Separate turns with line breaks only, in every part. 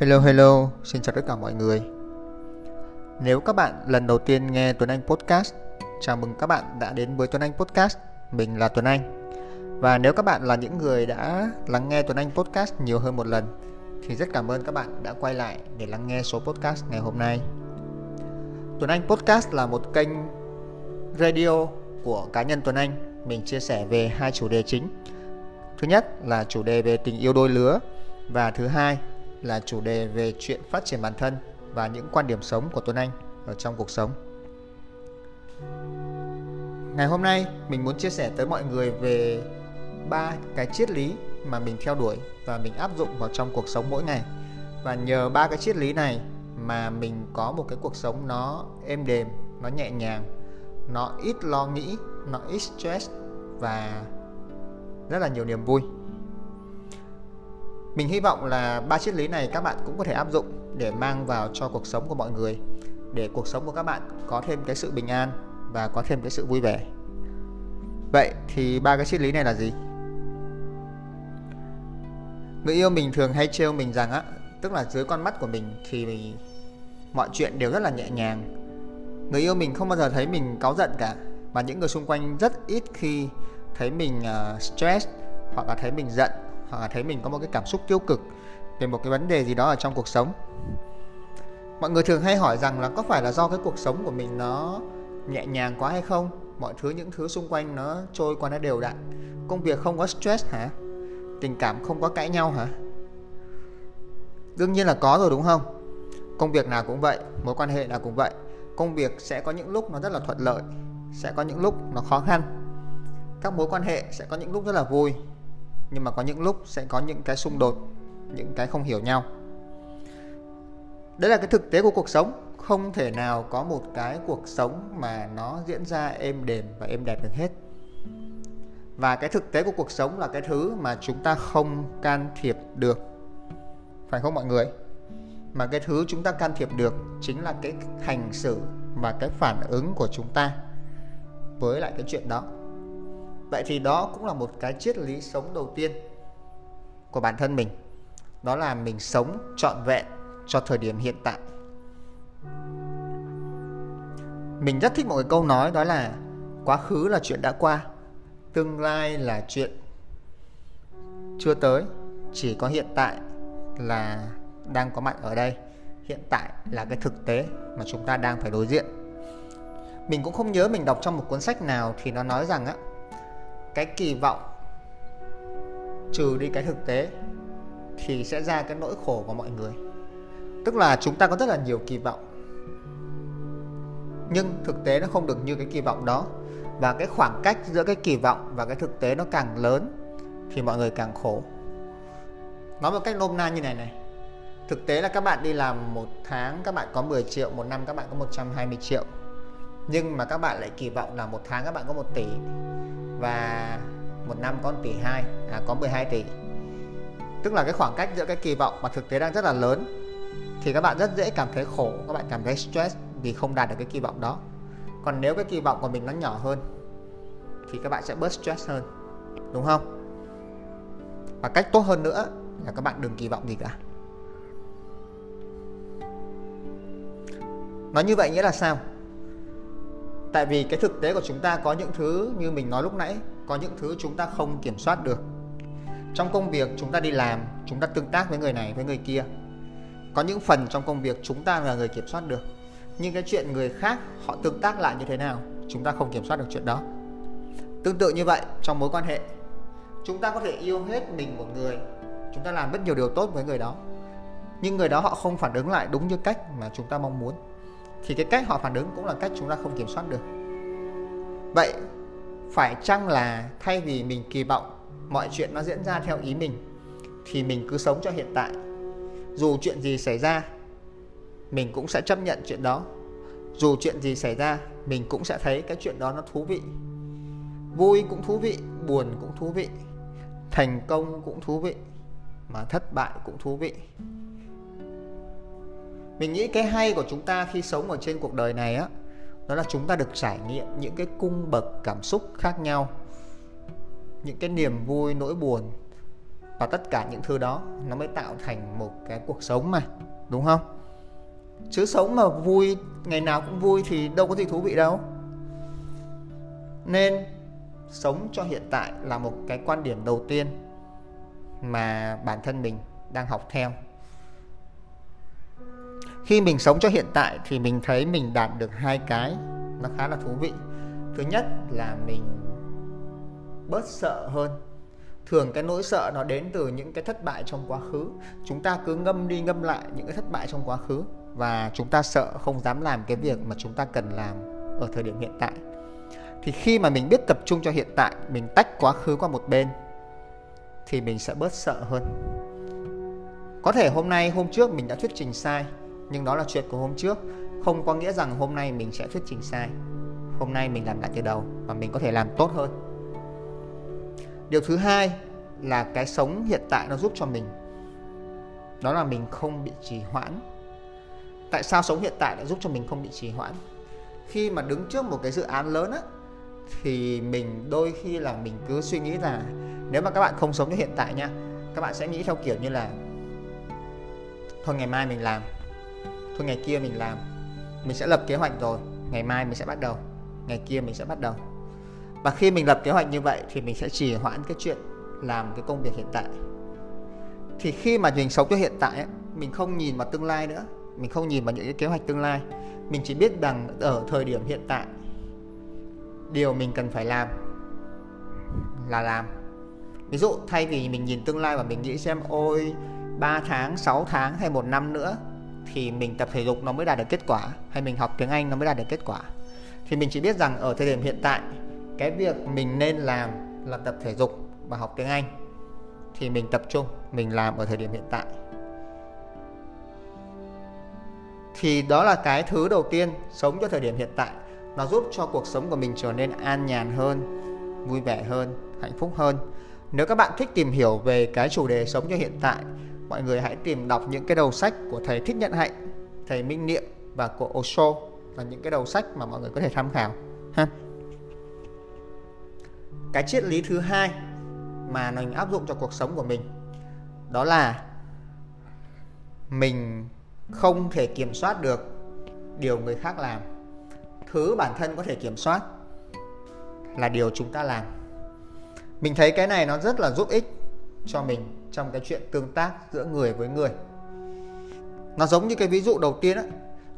Hello hello, xin chào tất cả mọi người. Nếu các bạn lần đầu tiên nghe Tuấn Anh Podcast, chào mừng các bạn đã đến với Tuấn Anh Podcast. Mình là Tuấn Anh. Và nếu các bạn là những người đã lắng nghe Tuấn Anh Podcast nhiều hơn một lần thì rất cảm ơn các bạn đã quay lại để lắng nghe số podcast ngày hôm nay. Tuấn Anh Podcast là một kênh radio của cá nhân Tuấn Anh. Mình chia sẻ về hai chủ đề chính. Thứ nhất là chủ đề về tình yêu đôi lứa và thứ hai là chủ đề về chuyện phát triển bản thân và những quan điểm sống của Tuấn Anh ở trong cuộc sống. Ngày hôm nay mình muốn chia sẻ tới mọi người về ba cái triết lý mà mình theo đuổi và mình áp dụng vào trong cuộc sống mỗi ngày. Và nhờ ba cái triết lý này mà mình có một cái cuộc sống nó êm đềm, nó nhẹ nhàng, nó ít lo nghĩ, nó ít stress và rất là nhiều niềm vui. Mình hy vọng là ba triết lý này các bạn cũng có thể áp dụng để mang vào cho cuộc sống của mọi người để cuộc sống của các bạn có thêm cái sự bình an và có thêm cái sự vui vẻ. Vậy thì ba cái triết lý này là gì? Người yêu mình thường hay trêu mình rằng á, tức là dưới con mắt của mình thì mình, mọi chuyện đều rất là nhẹ nhàng. Người yêu mình không bao giờ thấy mình cáu giận cả và những người xung quanh rất ít khi thấy mình uh, stress hoặc là thấy mình giận hoặc là thấy mình có một cái cảm xúc tiêu cực về một cái vấn đề gì đó ở trong cuộc sống. Mọi người thường hay hỏi rằng là có phải là do cái cuộc sống của mình nó nhẹ nhàng quá hay không? Mọi thứ, những thứ xung quanh nó trôi qua nó đều đặn. Công việc không có stress hả? Tình cảm không có cãi nhau hả? Đương nhiên là có rồi đúng không? Công việc nào cũng vậy, mối quan hệ nào cũng vậy. Công việc sẽ có những lúc nó rất là thuận lợi, sẽ có những lúc nó khó khăn. Các mối quan hệ sẽ có những lúc rất là vui nhưng mà có những lúc sẽ có những cái xung đột, những cái không hiểu nhau. Đấy là cái thực tế của cuộc sống. Không thể nào có một cái cuộc sống mà nó diễn ra êm đềm và êm đẹp được hết. Và cái thực tế của cuộc sống là cái thứ mà chúng ta không can thiệp được. Phải không mọi người? Mà cái thứ chúng ta can thiệp được chính là cái hành xử và cái phản ứng của chúng ta với lại cái chuyện đó vậy thì đó cũng là một cái triết lý sống đầu tiên của bản thân mình. Đó là mình sống trọn vẹn cho thời điểm hiện tại. Mình rất thích một cái câu nói đó là quá khứ là chuyện đã qua, tương lai là chuyện chưa tới. Chỉ có hiện tại là đang có mặt ở đây, hiện tại là cái thực tế mà chúng ta đang phải đối diện. Mình cũng không nhớ mình đọc trong một cuốn sách nào thì nó nói rằng á cái kỳ vọng, trừ đi cái thực tế, thì sẽ ra cái nỗi khổ của mọi người. Tức là chúng ta có rất là nhiều kỳ vọng, nhưng thực tế nó không được như cái kỳ vọng đó. Và cái khoảng cách giữa cái kỳ vọng và cái thực tế nó càng lớn, thì mọi người càng khổ. Nói một cách nôm na như này này. Thực tế là các bạn đi làm một tháng, các bạn có 10 triệu, một năm các bạn có 120 triệu nhưng mà các bạn lại kỳ vọng là một tháng các bạn có 1 tỷ và một năm có 1 tỷ 2 à, có 12 tỷ. Tức là cái khoảng cách giữa cái kỳ vọng và thực tế đang rất là lớn thì các bạn rất dễ cảm thấy khổ các bạn cảm thấy stress vì không đạt được cái kỳ vọng đó. Còn nếu cái kỳ vọng của mình nó nhỏ hơn thì các bạn sẽ bớt stress hơn đúng không? Và cách tốt hơn nữa là các bạn đừng kỳ vọng gì cả. Nói như vậy nghĩa là sao? Tại vì cái thực tế của chúng ta có những thứ như mình nói lúc nãy, có những thứ chúng ta không kiểm soát được. Trong công việc chúng ta đi làm, chúng ta tương tác với người này, với người kia. Có những phần trong công việc chúng ta là người kiểm soát được, nhưng cái chuyện người khác họ tương tác lại như thế nào, chúng ta không kiểm soát được chuyện đó. Tương tự như vậy, trong mối quan hệ, chúng ta có thể yêu hết mình một người, chúng ta làm rất nhiều điều tốt với người đó, nhưng người đó họ không phản ứng lại đúng như cách mà chúng ta mong muốn thì cái cách họ phản ứng cũng là cách chúng ta không kiểm soát được. Vậy phải chăng là thay vì mình kỳ vọng mọi chuyện nó diễn ra theo ý mình, thì mình cứ sống cho hiện tại. Dù chuyện gì xảy ra, mình cũng sẽ chấp nhận chuyện đó. Dù chuyện gì xảy ra, mình cũng sẽ thấy cái chuyện đó nó thú vị. Vui cũng thú vị, buồn cũng thú vị, thành công cũng thú vị, mà thất bại cũng thú vị mình nghĩ cái hay của chúng ta khi sống ở trên cuộc đời này á, đó là chúng ta được trải nghiệm những cái cung bậc cảm xúc khác nhau, những cái niềm vui, nỗi buồn và tất cả những thứ đó nó mới tạo thành một cái cuộc sống mà, đúng không? Chứ sống mà vui, ngày nào cũng vui thì đâu có gì thú vị đâu. Nên sống cho hiện tại là một cái quan điểm đầu tiên mà bản thân mình đang học theo khi mình sống cho hiện tại thì mình thấy mình đạt được hai cái nó khá là thú vị. Thứ nhất là mình bớt sợ hơn. Thường cái nỗi sợ nó đến từ những cái thất bại trong quá khứ. Chúng ta cứ ngâm đi ngâm lại những cái thất bại trong quá khứ và chúng ta sợ không dám làm cái việc mà chúng ta cần làm ở thời điểm hiện tại. Thì khi mà mình biết tập trung cho hiện tại, mình tách quá khứ qua một bên, thì mình sẽ bớt sợ hơn. Có thể hôm nay, hôm trước mình đã thuyết trình sai nhưng đó là chuyện của hôm trước. Không có nghĩa rằng hôm nay mình sẽ thuyết trình sai. Hôm nay mình làm lại từ đầu và mình có thể làm tốt hơn. Điều thứ hai là cái sống hiện tại nó giúp cho mình. Đó là mình không bị trì hoãn. Tại sao sống hiện tại lại giúp cho mình không bị trì hoãn? Khi mà đứng trước một cái dự án lớn á, thì mình đôi khi là mình cứ suy nghĩ là nếu mà các bạn không sống như hiện tại nha, các bạn sẽ nghĩ theo kiểu như là thôi ngày mai mình làm thôi ngày kia mình làm. Mình sẽ lập kế hoạch rồi. Ngày mai mình sẽ bắt đầu. Ngày kia mình sẽ bắt đầu. Và khi mình lập kế hoạch như vậy thì mình sẽ trì hoãn cái chuyện làm cái công việc hiện tại. Thì khi mà mình sống cho hiện tại ấy, mình không nhìn vào tương lai nữa. Mình không nhìn vào những cái kế hoạch tương lai. Mình chỉ biết rằng ở thời điểm hiện tại điều mình cần phải làm là làm. Ví dụ thay vì mình nhìn tương lai và mình nghĩ xem ôi 3 tháng 6 tháng hay một năm nữa thì mình tập thể dục nó mới đạt được kết quả, hay mình học tiếng Anh nó mới đạt được kết quả. Thì mình chỉ biết rằng ở thời điểm hiện tại, cái việc mình nên làm là tập thể dục và học tiếng Anh. Thì mình tập trung, mình làm ở thời điểm hiện tại. Thì đó là cái thứ đầu tiên sống cho thời điểm hiện tại. Nó giúp cho cuộc sống của mình trở nên an nhàn hơn, vui vẻ hơn, hạnh phúc hơn. Nếu các bạn thích tìm hiểu về cái chủ đề sống cho hiện tại mọi người hãy tìm đọc những cái đầu sách của thầy Thích Nhận Hạnh, thầy Minh Niệm và của Osho là những cái đầu sách mà mọi người có thể tham khảo, ha. Cái triết lý thứ hai mà mình áp dụng cho cuộc sống của mình, đó là mình không thể kiểm soát được điều người khác làm. Thứ bản thân có thể kiểm soát là điều chúng ta làm. Mình thấy cái này nó rất là giúp ích cho mình trong cái chuyện tương tác giữa người với người. Nó giống như cái ví dụ đầu tiên á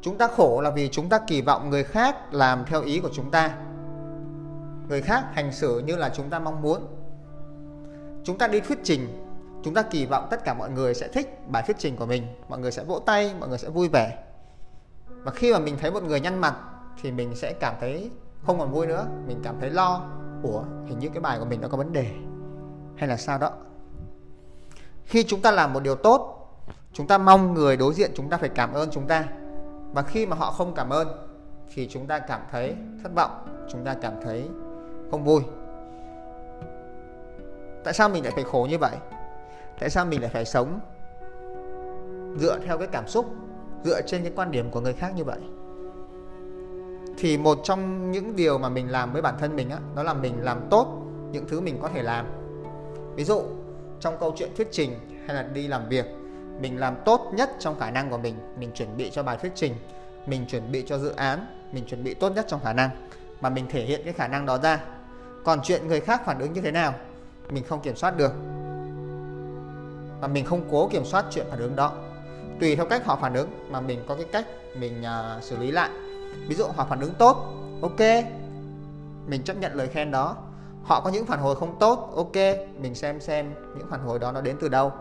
chúng ta khổ là vì chúng ta kỳ vọng người khác làm theo ý của chúng ta. Người khác hành xử như là chúng ta mong muốn. Chúng ta đi thuyết trình, chúng ta kỳ vọng tất cả mọi người sẽ thích bài thuyết trình của mình, mọi người sẽ vỗ tay, mọi người sẽ vui vẻ. Và khi mà mình thấy một người nhăn mặt thì mình sẽ cảm thấy không còn vui nữa, mình cảm thấy lo ủa hình như cái bài của mình nó có vấn đề hay là sao đó khi chúng ta làm một điều tốt, chúng ta mong người đối diện chúng ta phải cảm ơn chúng ta. Và khi mà họ không cảm ơn, thì chúng ta cảm thấy thất vọng, chúng ta cảm thấy không vui. Tại sao mình lại phải khổ như vậy? Tại sao mình lại phải sống dựa theo cái cảm xúc, dựa trên cái quan điểm của người khác như vậy? Thì một trong những điều mà mình làm với bản thân mình á, đó là mình làm tốt những thứ mình có thể làm. Ví dụ trong câu chuyện thuyết trình hay là đi làm việc mình làm tốt nhất trong khả năng của mình mình chuẩn bị cho bài thuyết trình mình chuẩn bị cho dự án mình chuẩn bị tốt nhất trong khả năng mà mình thể hiện cái khả năng đó ra. Còn chuyện người khác phản ứng như thế nào mình không kiểm soát được. Và mình không cố kiểm soát chuyện phản ứng đó. Tùy theo cách họ phản ứng mà mình có cái cách mình uh, xử lý lại. Ví dụ họ phản ứng tốt ok mình chấp nhận lời khen đó họ có những phản hồi không tốt ok mình xem xem những phản hồi đó nó đến từ đâu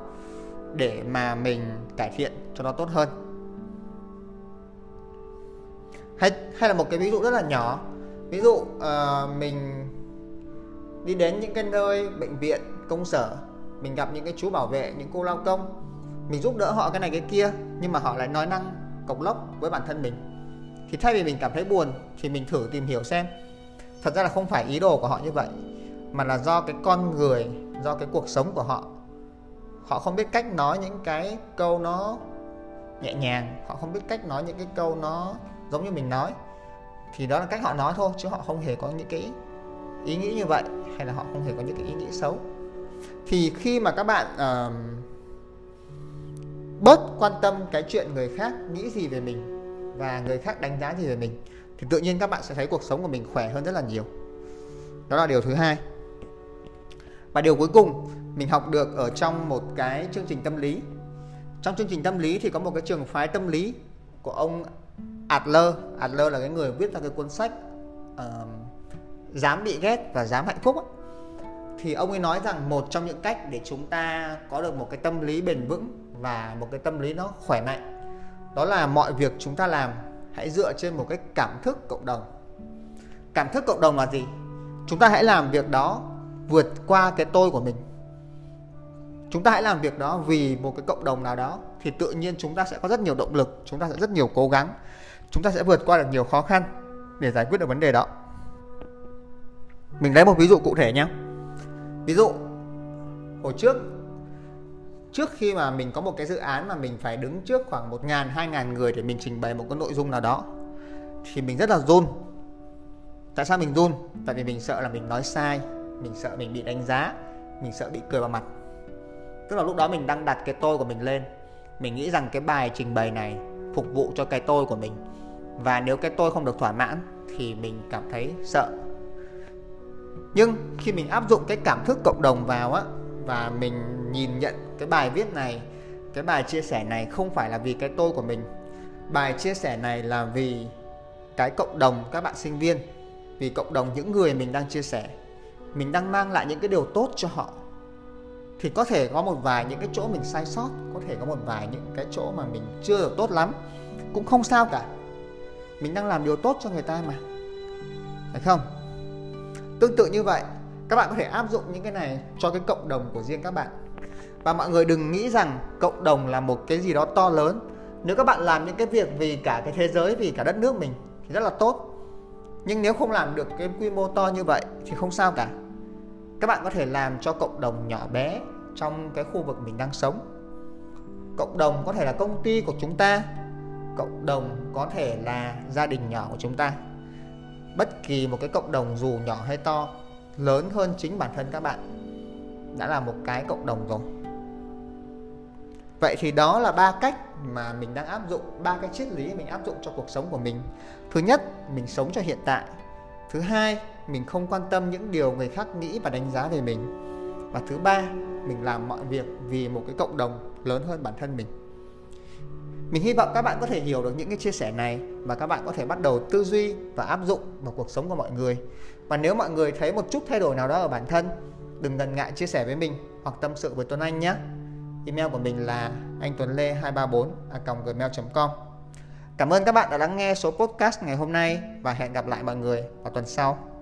để mà mình cải thiện cho nó tốt hơn. Hay hay là một cái ví dụ rất là nhỏ. Ví dụ uh, mình đi đến những cái nơi bệnh viện công sở mình gặp những cái chú bảo vệ những cô lao công mình giúp đỡ họ cái này cái kia nhưng mà họ lại nói năng cộc lốc với bản thân mình. Thì thay vì mình cảm thấy buồn thì mình thử tìm hiểu xem. Thật ra là không phải ý đồ của họ như vậy mà là do cái con người do cái cuộc sống của họ. Họ không biết cách nói những cái câu nó nhẹ nhàng họ không biết cách nói những cái câu nó giống như mình nói. Thì đó là cách họ nói thôi chứ họ không hề có những cái ý nghĩ như vậy hay là họ không hề có những cái ý nghĩ xấu. Thì khi mà các bạn uh, bớt quan tâm cái chuyện người khác nghĩ gì về mình và người khác đánh giá gì về mình thì tự nhiên các bạn sẽ thấy cuộc sống của mình khỏe hơn rất là nhiều. Đó là điều thứ hai và điều cuối cùng mình học được ở trong một cái chương trình tâm lý. Trong chương trình tâm lý thì có một cái trường phái tâm lý của ông Adler. Adler là cái người viết ra cái cuốn sách uh, dám bị ghét và dám hạnh phúc thì ông ấy nói rằng một trong những cách để chúng ta có được một cái tâm lý bền vững và một cái tâm lý nó khỏe mạnh đó là mọi việc chúng ta làm hãy dựa trên một cái cảm thức cộng đồng. Cảm thức cộng đồng là gì? Chúng ta hãy làm việc đó vượt qua cái tôi của mình. Chúng ta hãy làm việc đó vì một cái cộng đồng nào đó thì tự nhiên chúng ta sẽ có rất nhiều động lực, chúng ta sẽ rất nhiều cố gắng, chúng ta sẽ vượt qua được nhiều khó khăn để giải quyết được vấn đề đó. Mình lấy một ví dụ cụ thể nhé. Ví dụ, hồi trước trước khi mà mình có một cái dự án mà mình phải đứng trước khoảng một ngàn, hai ngàn người để mình trình bày một cái nội dung nào đó, thì mình rất là run. Tại sao mình run? Tại vì mình sợ là mình nói sai mình sợ mình bị đánh giá, mình sợ bị cười vào mặt. Tức là lúc đó mình đang đặt cái tôi của mình lên. Mình nghĩ rằng cái bài trình bày này phục vụ cho cái tôi của mình. Và nếu cái tôi không được thỏa mãn thì mình cảm thấy sợ. Nhưng khi mình áp dụng cái cảm thức cộng đồng vào á, và mình nhìn nhận cái bài viết này, cái bài chia sẻ này không phải là vì cái tôi của mình. Bài chia sẻ này là vì cái cộng đồng các bạn sinh viên, vì cộng đồng những người mình đang chia sẻ mình đang mang lại những cái điều tốt cho họ, thì có thể có một vài những cái chỗ mình sai sót, có thể có một vài những cái chỗ mà mình chưa được tốt lắm, cũng không sao cả. Mình đang làm điều tốt cho người ta mà, phải không? Tương tự như vậy, các bạn có thể áp dụng những cái này cho cái cộng đồng của riêng các bạn. Và mọi người đừng nghĩ rằng cộng đồng là một cái gì đó to lớn. Nếu các bạn làm những cái việc vì cả cái thế giới, vì cả đất nước mình thì rất là tốt. Nhưng nếu không làm được cái quy mô to như vậy thì không sao cả các bạn có thể làm cho cộng đồng nhỏ bé trong cái khu vực mình đang sống. Cộng đồng có thể là công ty của chúng ta, cộng đồng có thể là gia đình nhỏ của chúng ta. Bất kỳ một cái cộng đồng dù nhỏ hay to, lớn hơn chính bản thân các bạn đã là một cái cộng đồng rồi. Vậy thì đó là ba cách mà mình đang áp dụng, ba cái triết lý mình áp dụng cho cuộc sống của mình. Thứ nhất, mình sống cho hiện tại thứ hai, mình không quan tâm những điều người khác nghĩ và đánh giá về mình. Và thứ ba, mình làm mọi việc vì một cái cộng đồng lớn hơn bản thân mình. Mình hy vọng các bạn có thể hiểu được những cái chia sẻ này và các bạn có thể bắt đầu tư duy và áp dụng vào cuộc sống của mọi người. Và nếu mọi người thấy một chút thay đổi nào đó ở bản thân, đừng ngần ngại chia sẻ với mình hoặc tâm sự với Tuấn Anh nhé. Email của mình là anh tuấn lê 234 gmail.com Cảm ơn các bạn đã lắng nghe số podcast ngày hôm nay và hẹn gặp lại mọi người vào tuần sau.